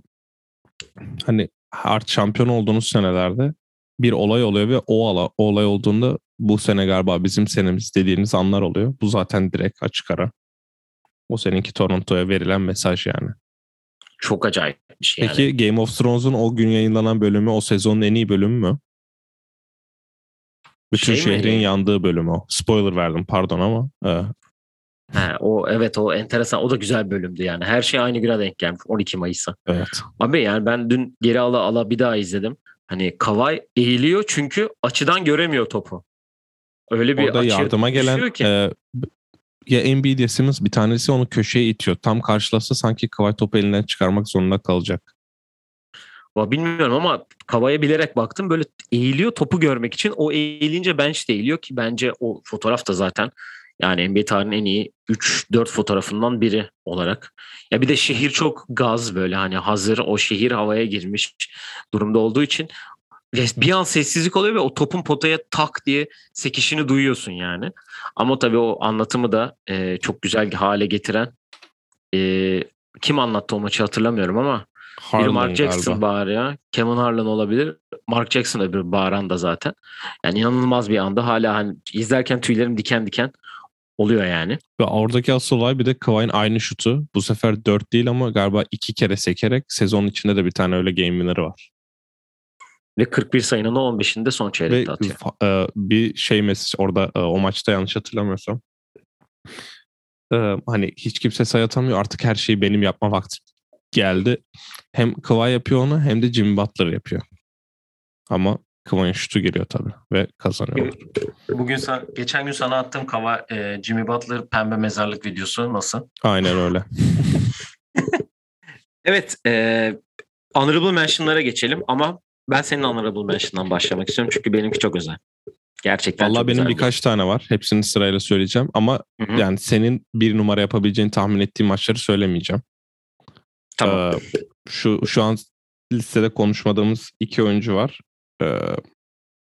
Hani art şampiyon olduğunuz senelerde bir olay oluyor ve o, ala, o olay olduğunda bu sene galiba bizim senemiz dediğiniz anlar oluyor. Bu zaten direkt açık ara. O seninki Toronto'ya verilen mesaj yani. Çok acayip bir şey Peki yani. Game of Thrones'un o gün yayınlanan bölümü o sezonun en iyi bölümü mü? Bütün şey şehrin mi? yandığı bölüm o. Spoiler verdim pardon ama. E. He, o evet o enteresan o da güzel bir bölümdü yani. Her şey aynı güne denk gelmiş 12 Mayıs'a. Evet. Abi yani ben dün geri ala ala bir daha izledim. Hani Kavay eğiliyor çünkü açıdan göremiyor topu. Öyle bir Orada yardıma gelen ki. E, ya Embiid ya Simmons bir tanesi onu köşeye itiyor. Tam karşılasa sanki Kavay topu elinden çıkarmak zorunda kalacak. Bilmiyorum ama Kavaya bilerek baktım. Böyle eğiliyor topu görmek için. O eğilince bench de eğiliyor ki bence o fotoğraf da zaten yani NBA tarihinin en iyi 3-4 fotoğrafından biri olarak. Ya bir de şehir çok gaz böyle hani hazır o şehir havaya girmiş durumda olduğu için bir an sessizlik oluyor ve o topun potaya tak diye sekişini duyuyorsun yani. Ama tabii o anlatımı da e, çok güzel hale getiren e, kim anlattı o maçı hatırlamıyorum ama Harlan biri Mark Jackson galiba. ya. Kevin Harlan olabilir. Mark Jackson öbür bağıran da zaten. Yani inanılmaz bir anda hala hani izlerken tüylerim diken diken oluyor yani. Ve oradaki asıl olay bir de Kawhi'nin aynı şutu. Bu sefer 4 değil ama galiba 2 kere sekerek sezonun içinde de bir tane öyle game winner'ı var. Ve 41 sayının 15'inde son çeyrekte atıyor. E, bir şey mesaj orada e, o maçta yanlış hatırlamıyorsam. E, hani hiç kimse sayı atamıyor artık her şeyi benim yapma vakti geldi. Hem Kawhi yapıyor onu hem de Jimmy Butler yapıyor. Ama Kawhi'nin şutu geliyor tabii ve kazanıyor. Bugün sana, geçen gün sana attığım Kawhi, e, Jimmy Butler pembe mezarlık videosu nasıl? Aynen öyle. evet, e, honorable mention'lara geçelim ama ben senin honorable mention'dan başlamak istiyorum çünkü benimki çok özel. Gerçekten Vallahi benim birkaç bir. tane var. Hepsini sırayla söyleyeceğim ama Hı-hı. yani senin bir numara yapabileceğini tahmin ettiğim maçları söylemeyeceğim. Tamam. Ee, şu şu an listede konuşmadığımız iki oyuncu var. Ee,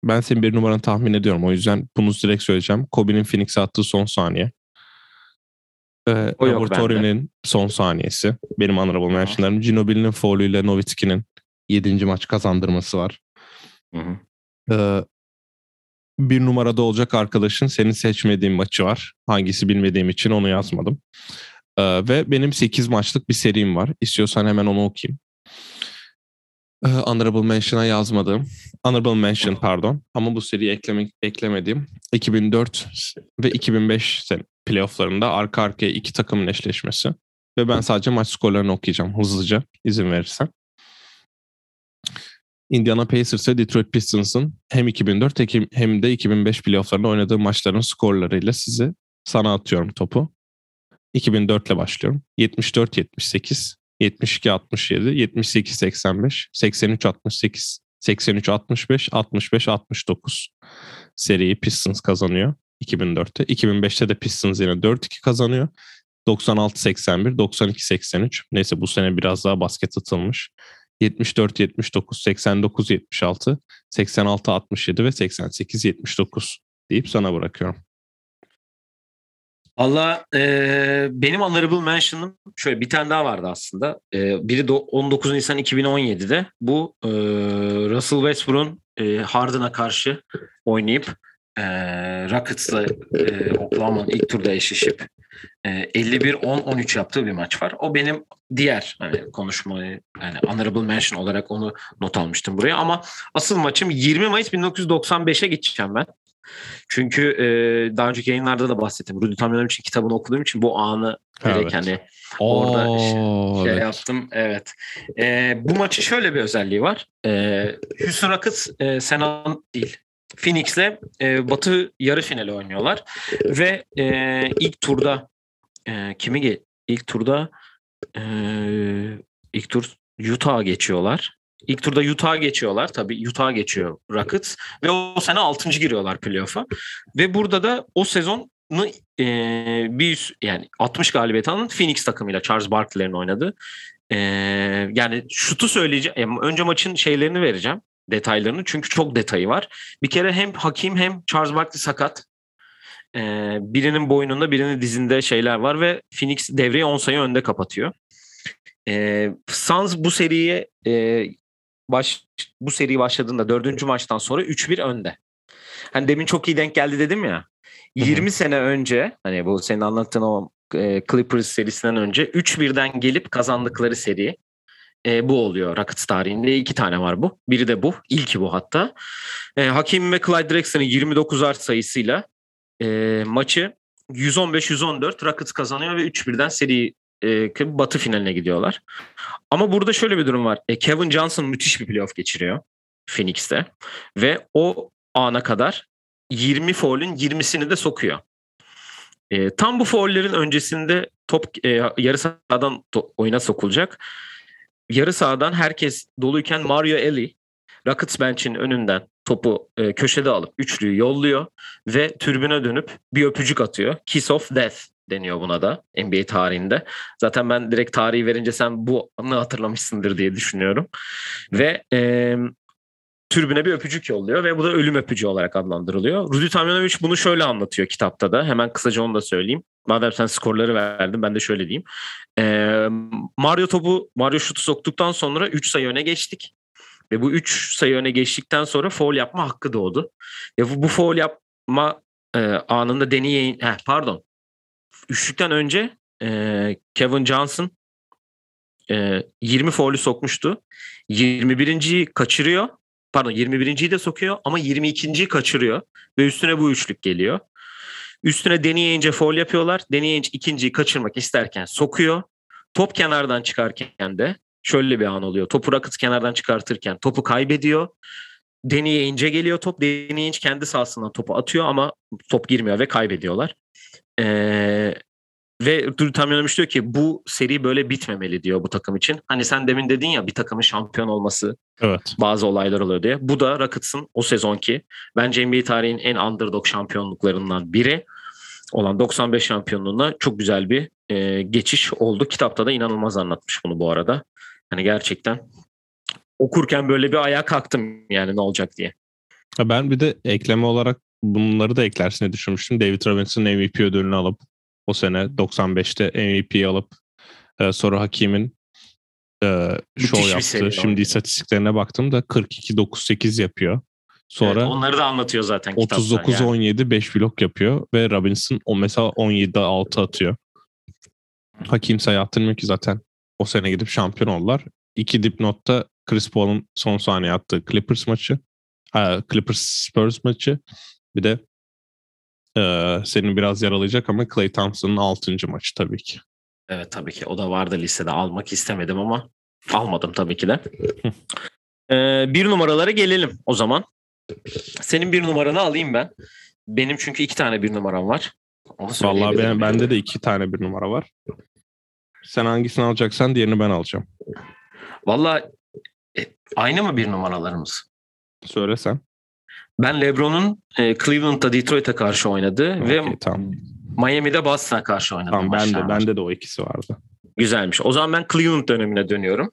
ben senin bir numaranı tahmin ediyorum. O yüzden bunu direkt söyleyeceğim. Kobe'nin Phoenix'e attığı son saniye. Ee, Robert son saniyesi. Benim honorable mentionlarım. Ginobili'nin foul'üyle Nowitzki'nin 7. maç kazandırması var. Hı hı. Ee, bir numarada olacak arkadaşın senin seçmediğin maçı var. Hangisi bilmediğim için onu yazmadım. Ee, ve benim 8 maçlık bir serim var. İstiyorsan hemen onu okuyayım. Ee, Honorable Mention'a yazmadım. Honorable Mention pardon. Ama bu seriyi eklemek, eklemediğim 2004 ve 2005 playofflarında arka arkaya iki takımın eşleşmesi. Ve ben sadece maç skorlarını okuyacağım hızlıca izin verirsen. Indiana Pacers ve Detroit Pistons'ın hem 2004 hem de 2005 playofflarında oynadığı maçların skorlarıyla sizi sana atıyorum topu. 2004 ile başlıyorum. 74-78, 72-67, 78-85, 83-68, 83-65, 65-69 seriyi Pistons kazanıyor 2004'te. 2005'te de Pistons yine 4-2 kazanıyor. 96-81, 92-83. Neyse bu sene biraz daha basket atılmış. 74-79, 89-76, 86-67 ve 88-79 deyip sana bırakıyorum. Valla e, benim honorable mention'ım şöyle bir tane daha vardı aslında. E, biri de 19 Nisan 2017'de bu e, Russell Westbrook'un e, Harden'a karşı oynayıp e, Rockets'la e, Oklahoma'nın ilk turda eşleşip e, 51-10-13 yaptığı bir maç var. O benim diğer hani konuşmayı yani honorable mention olarak onu not almıştım buraya ama asıl maçım 20 Mayıs 1995'e geçeceğim ben. Çünkü e, daha önceki yayınlarda da bahsettim. Rudy Tomjanovic'in kitabını okuduğum için bu anı evet. direkt hani Oo, orada şey, şey evet. yaptım. Evet. E, bu maçın şöyle bir özelliği var. E, Houston Rockets e, Senan değil. Phoenix'le e, Batı yarı finali oynuyorlar ve e, ilk turda e, kimi ge- ilk turda e, ilk tur Utah'a geçiyorlar. İlk turda Utah'a geçiyorlar. Tabii Utah'a geçiyor Rockets ve o sene 6. giriyorlar playoff'a. Ve burada da o sezon e, bir yani 60 galibiyet alan Phoenix takımıyla Charles Barkley'lerin oynadı. E, yani şutu söyleyeceğim. Önce maçın şeylerini vereceğim detaylarını çünkü çok detayı var. Bir kere hem Hakim hem Charles Barkley sakat. Ee, birinin boynunda birinin dizinde şeyler var ve Phoenix devreyi 10 sayı önde kapatıyor. Ee, Suns bu seriye e, baş bu seri başladığında dördüncü maçtan sonra 3-1 önde. Hani demin çok iyi denk geldi dedim ya. 20 sene önce hani bu senin anlattığın o e, Clippers serisinden önce 3-1'den gelip kazandıkları seri e, bu oluyor Rockets tarihinde. iki tane var bu. Biri de bu. İlki bu hatta. E, Hakim ve Clyde Drexler'ın 29 art sayısıyla e, maçı 115-114 Rockets kazanıyor ve 3-1'den seri e, batı finaline gidiyorlar. Ama burada şöyle bir durum var. E, Kevin Johnson müthiş bir playoff geçiriyor Phoenix'te ve o ana kadar 20 foul'ün 20'sini de sokuyor. E, tam bu foul'lerin öncesinde top e, yarı sahadan to- oyuna sokulacak yarı sahadan herkes doluyken Mario Eli Rockets bench'in önünden topu e, köşede alıp üçlüyü yolluyor ve türbüne dönüp bir öpücük atıyor. Kiss of Death deniyor buna da NBA tarihinde. Zaten ben direkt tarihi verince sen bu anı hatırlamışsındır diye düşünüyorum. Ve e, türbüne bir öpücük yolluyor ve bu da ölüm öpücüğü olarak adlandırılıyor. Rudy Tomjanovic bunu şöyle anlatıyor kitapta da. Hemen kısaca onu da söyleyeyim. Madem sen skorları verdin ben de şöyle diyeyim. Ee, Mario topu, Mario şutu soktuktan sonra 3 sayı öne geçtik. Ve bu 3 sayı öne geçtikten sonra foul yapma hakkı doğdu. Ve bu, bu foul yapma e, anında deneyin, heh, pardon. Üçlükten önce e, Kevin Johnson e, 20 foul'ü sokmuştu. 21.yi kaçırıyor. Pardon 21.yi de sokuyor ama 22.yi kaçırıyor. Ve üstüne bu üçlük geliyor. Üstüne deneyince foul yapıyorlar. Deneyince ikinciyi kaçırmak isterken sokuyor. Top kenardan çıkarken de şöyle bir an oluyor. Topu Rockets kenardan çıkartırken topu kaybediyor. Deneyince geliyor top. Deneyince kendi sahasından topu atıyor ama top girmiyor ve kaybediyorlar. Ee, ve Tamyanovic diyor ki bu seri böyle bitmemeli diyor bu takım için. Hani sen demin dedin ya bir takımın şampiyon olması evet. bazı olaylar oluyor diye. Bu da Rockets'ın o sezonki bence NBA tarihinin en underdog şampiyonluklarından biri olan 95 şampiyonluğuna çok güzel bir e, geçiş oldu. Kitapta da inanılmaz anlatmış bunu bu arada. Hani gerçekten okurken böyle bir ayağa kalktım yani ne olacak diye. Ben bir de ekleme olarak bunları da eklersin diye düşünmüştüm. David Robinson MVP ödülünü alıp o sene 95'te MVP alıp e, sonra Hakim'in e, show yaptı. Şimdi istatistiklerine baktım da 42-9-8 yapıyor. Sonra evet, onları da anlatıyor zaten 39 yani. 17 5 blok yapıyor ve Robinson o mesela 17 6 atıyor. Hakim sayı attırmıyor ki zaten o sene gidip şampiyon oldular. İki dipnotta Chris Paul'un son saniye attığı Clippers maçı. E, Clippers Spurs maçı. Bir de ee, seni biraz yaralayacak ama Clay Thompson'ın 6. maçı tabii ki. Evet tabii ki. O da vardı listede. Almak istemedim ama almadım tabii ki de. ee, bir numaralara gelelim o zaman. Senin bir numaranı alayım ben. Benim çünkü iki tane bir numaram var. Onu Vallahi ben, bende de iki tane bir numara var. Sen hangisini alacaksan diğerini ben alacağım. Vallahi e, aynı mı bir numaralarımız? Söylesen. Ben LeBron'un e, Cleveland'da Detroit'e karşı oynadı okay, ve tamam. Miami'de Boston'a karşı oynadı. Tamam ben de, bende de o ikisi vardı. Güzelmiş. O zaman ben Cleveland dönemine dönüyorum.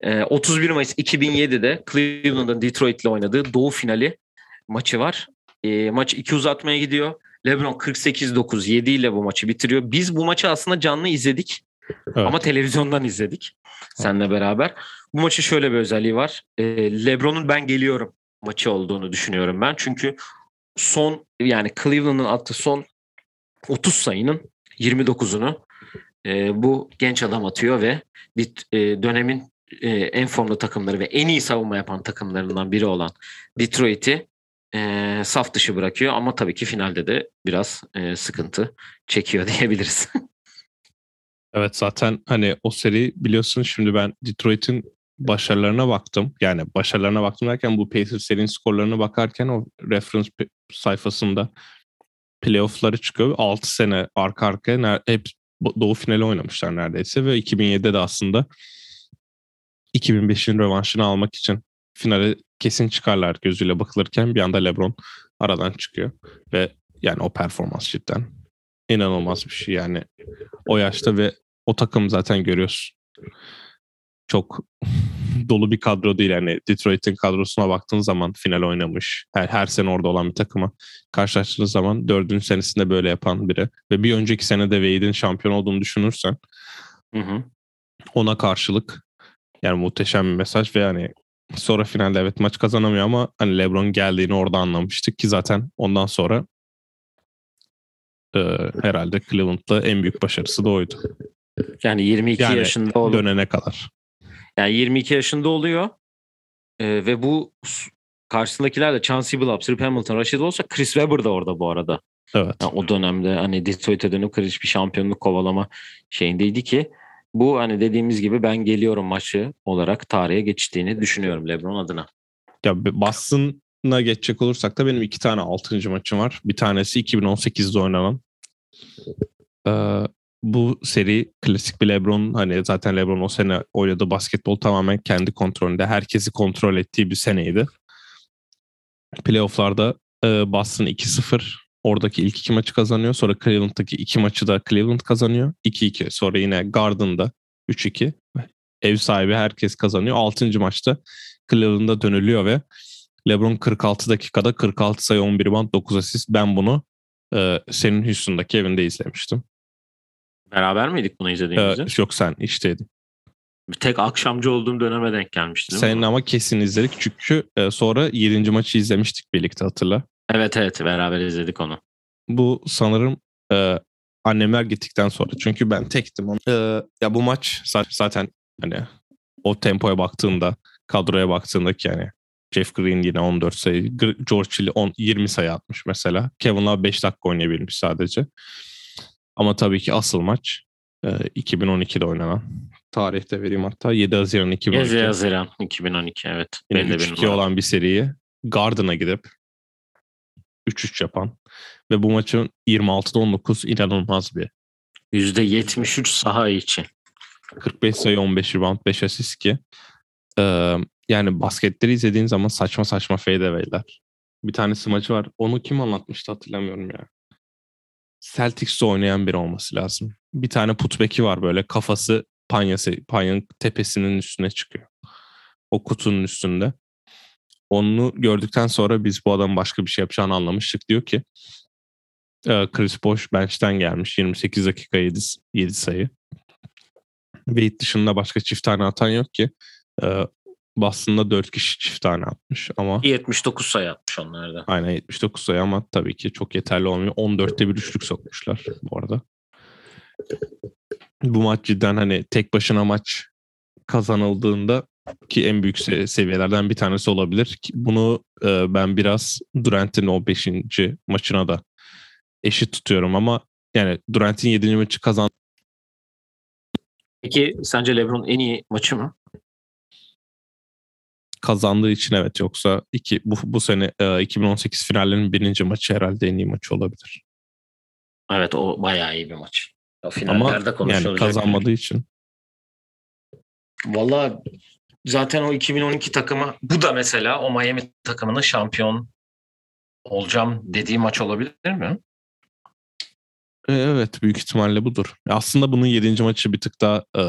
Ee, 31 Mayıs 2007'de Cleveland'ın Detroit'le oynadığı doğu finali maçı var. Ee, maç iki uzatmaya gidiyor. LeBron 48-9 7 ile bu maçı bitiriyor. Biz bu maçı aslında canlı izledik. Evet. Ama televizyondan izledik. Seninle beraber. Bu maçın şöyle bir özelliği var. Ee, LeBron'un ben geliyorum maçı olduğunu düşünüyorum ben. Çünkü son yani Cleveland'ın attığı son 30 sayının 29'unu e, bu genç adam atıyor ve bir e, dönemin e, en formda takımları ve en iyi savunma yapan takımlarından biri olan Detroit'i e, saf dışı bırakıyor ama tabii ki finalde de biraz e, sıkıntı çekiyor diyebiliriz. evet zaten hani o seri biliyorsun şimdi ben Detroit'in başarılarına baktım. Yani başarılarına baktım derken bu Pacers serinin skorlarına bakarken o reference sayfasında playoff'ları çıkıyor. 6 sene arka arkaya hep Doğu finali oynamışlar neredeyse ve 2007'de de aslında 2005'in rövanşını almak için finale kesin çıkarlar gözüyle bakılırken bir anda LeBron aradan çıkıyor ve yani o performans cidden inanılmaz bir şey yani o yaşta ve o takım zaten görüyorsun çok dolu bir kadro değil. Yani Detroit'in kadrosuna baktığın zaman final oynamış. Her, her sene orada olan bir takıma karşılaştığınız zaman dördüncü senesinde böyle yapan biri. Ve bir önceki sene de Wade'in şampiyon olduğunu düşünürsen hı hı. ona karşılık yani muhteşem bir mesaj ve yani sonra finalde evet maç kazanamıyor ama hani LeBron geldiğini orada anlamıştık ki zaten ondan sonra e, herhalde Cleveland'da en büyük başarısı da oydu. Yani 22 yani yaşında olup dönene kadar. Yani 22 yaşında oluyor. Ee, ve bu karşısındakiler de Chauncey Billups, Rip Hamilton, Rashid olsa Chris Webber da orada bu arada. Evet. Yani o dönemde hani Detroit'e dönüp kriz bir şampiyonluk kovalama şeyindeydi ki bu hani dediğimiz gibi ben geliyorum maçı olarak tarihe geçtiğini düşünüyorum LeBron adına. Ya Boston'a geçecek olursak da benim iki tane altıncı maçım var. Bir tanesi 2018'de oynanan. Ee, bu seri klasik bir LeBron hani zaten LeBron o sene oynadığı basketbol tamamen kendi kontrolünde herkesi kontrol ettiği bir seneydi. Playoff'larda e, Boston 2-0 oradaki ilk iki maçı kazanıyor. Sonra Cleveland'daki iki maçı da Cleveland kazanıyor. 2-2. Sonra yine Garden'da 3-2. Ev sahibi herkes kazanıyor. Altıncı maçta Cleveland'a dönülüyor ve LeBron 46 dakikada 46 sayı 11 band 9 asist. Ben bunu e, senin Houston'daki evinde izlemiştim. Beraber miydik bunu izlediğimizde? Ee, yok sen işteydin. Bir tek akşamcı olduğum döneme denk gelmişti. Senin ama kesin izledik çünkü e, sonra 7. maçı izlemiştik birlikte hatırla. Evet evet beraber izledik onu. Bu sanırım e, annemler gittikten sonra çünkü ben tektim. E, ya bu maç zaten hani o tempoya baktığında kadroya baktığında ki yani Jeff Green yine 14 sayı, George Hill 10, 20 sayı atmış mesela. Kevin Love 5 dakika oynayabilmiş sadece. Ama tabii ki asıl maç e, 2012'de oynanan. Tarihte vereyim hatta 7 Haziran 2012. 7 Haziran 2012 evet. Yine 3-2 olan bir seriyi Garden'a gidip 3-3 yapan ve bu maçın 26'da 19 inanılmaz bir. %73 saha için. 45 sayı 15 rebound 5 asist ki ee, yani basketleri izlediğin zaman saçma saçma fadeaway'ler. Bir tanesi maçı var. Onu kim anlatmıştı hatırlamıyorum ya. Celtics'te oynayan biri olması lazım. Bir tane putback'i var böyle kafası panyası, panyanın tepesinin üstüne çıkıyor. O kutunun üstünde. Onu gördükten sonra biz bu adam başka bir şey yapacağını anlamıştık. Diyor ki Chris Bosh bench'ten gelmiş. 28 dakika 7, 7 sayı. Wade dışında başka çift tane atan yok ki. Boston'da 4 kişi çift tane atmış ama 79 sayı atmış onlarda. Aynen 79 sayı ama tabii ki çok yeterli olmuyor. 14'te bir üçlük sokmuşlar bu arada. Bu maç cidden hani tek başına maç kazanıldığında ki en büyük seviyelerden bir tanesi olabilir. Bunu e, ben biraz Durant'in o 5. maçına da eşit tutuyorum ama yani Durant'in 7. maçı kazan Peki sence LeBron en iyi maçı mı? Kazandığı için evet yoksa iki bu, bu sene e, 2018 finallerinin birinci maçı herhalde en iyi maçı olabilir. Evet o bayağı iyi bir maç. O finallerde Ama yani kazanmadığı için. Valla zaten o 2012 takımı bu da mesela o Miami takımının şampiyon olacağım dediği maç olabilir mi? E, evet büyük ihtimalle budur. Aslında bunun 7. maçı bir tık daha e,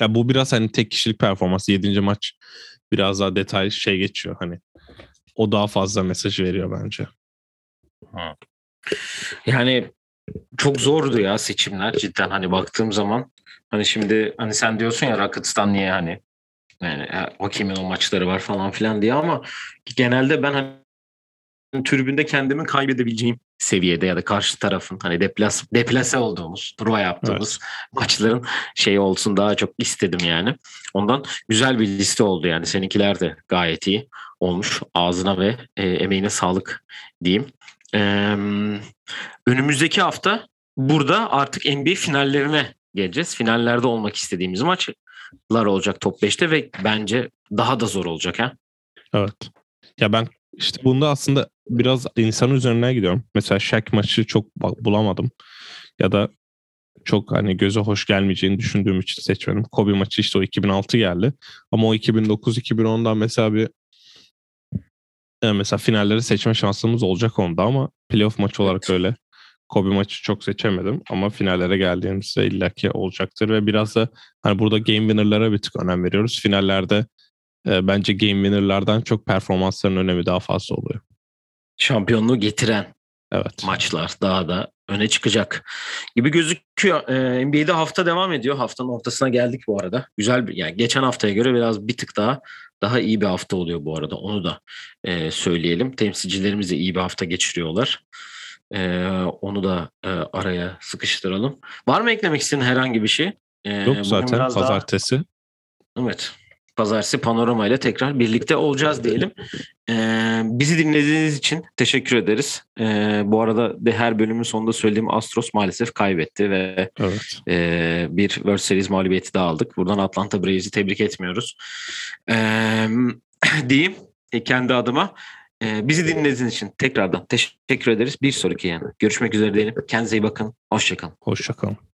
ya bu biraz hani tek kişilik performans. 7. maç biraz daha detay şey geçiyor hani. O daha fazla mesaj veriyor bence. Yani çok zordu ya seçimler cidden hani baktığım zaman. Hani şimdi hani sen diyorsun ya Rakıts'tan niye hani yani e, o kimin o maçları var falan filan diye ama genelde ben hani tribünde kendimi kaybedebileceğim seviyede ya da karşı tarafın hani deplas deplase olduğumuz, prova yaptığımız evet. maçların şey olsun daha çok istedim yani. Ondan güzel bir liste oldu yani. Seninkiler de gayet iyi olmuş. Ağzına ve e, emeğine sağlık diyeyim. Ee, önümüzdeki hafta burada artık NBA finallerine geleceğiz. Finallerde olmak istediğimiz maçlar olacak top 5'te ve bence daha da zor olacak ha. Evet. Ya ben işte bunda aslında biraz insan üzerine gidiyorum. Mesela Shaq maçı çok bulamadım. Ya da çok hani göze hoş gelmeyeceğini düşündüğüm için seçmedim. Kobe maçı işte o 2006 geldi. Ama o 2009-2010'dan mesela bir e, mesela finalleri seçme şansımız olacak onda ama playoff maçı olarak öyle. Kobe maçı çok seçemedim ama finallere geldiğimizde illaki olacaktır ve biraz da hani burada game winner'lara bir tık önem veriyoruz. Finallerde e, bence game winner'lardan çok performansların önemi daha fazla oluyor. Şampiyonluğu getiren evet. maçlar daha da öne çıkacak gibi gözüküyor. Ee, NBA'de hafta devam ediyor. Haftanın ortasına geldik bu arada. Güzel bir yani geçen haftaya göre biraz bir tık daha daha iyi bir hafta oluyor bu arada. Onu da e, söyleyelim. Temsilcilerimiz de iyi bir hafta geçiriyorlar. E, onu da e, araya sıkıştıralım. Var mı eklemek istediğin herhangi bir şey? E, Yok zaten pazartesi. Daha... Evet. Pazartesi Panorama ile tekrar birlikte olacağız diyelim. Ee, bizi dinlediğiniz için teşekkür ederiz. Ee, bu arada de her bölümün sonunda söylediğim Astros maalesef kaybetti ve evet. e, bir World Series mağlubiyeti daha aldık. Buradan Atlanta Braves'i tebrik etmiyoruz. Ee, diyeyim e, kendi adıma. E, bizi dinlediğiniz için tekrardan teşekkür ederiz. Bir sonraki yani. Görüşmek üzere diyelim. Kendinize iyi bakın. Hoşçakalın. Hoşçakalın.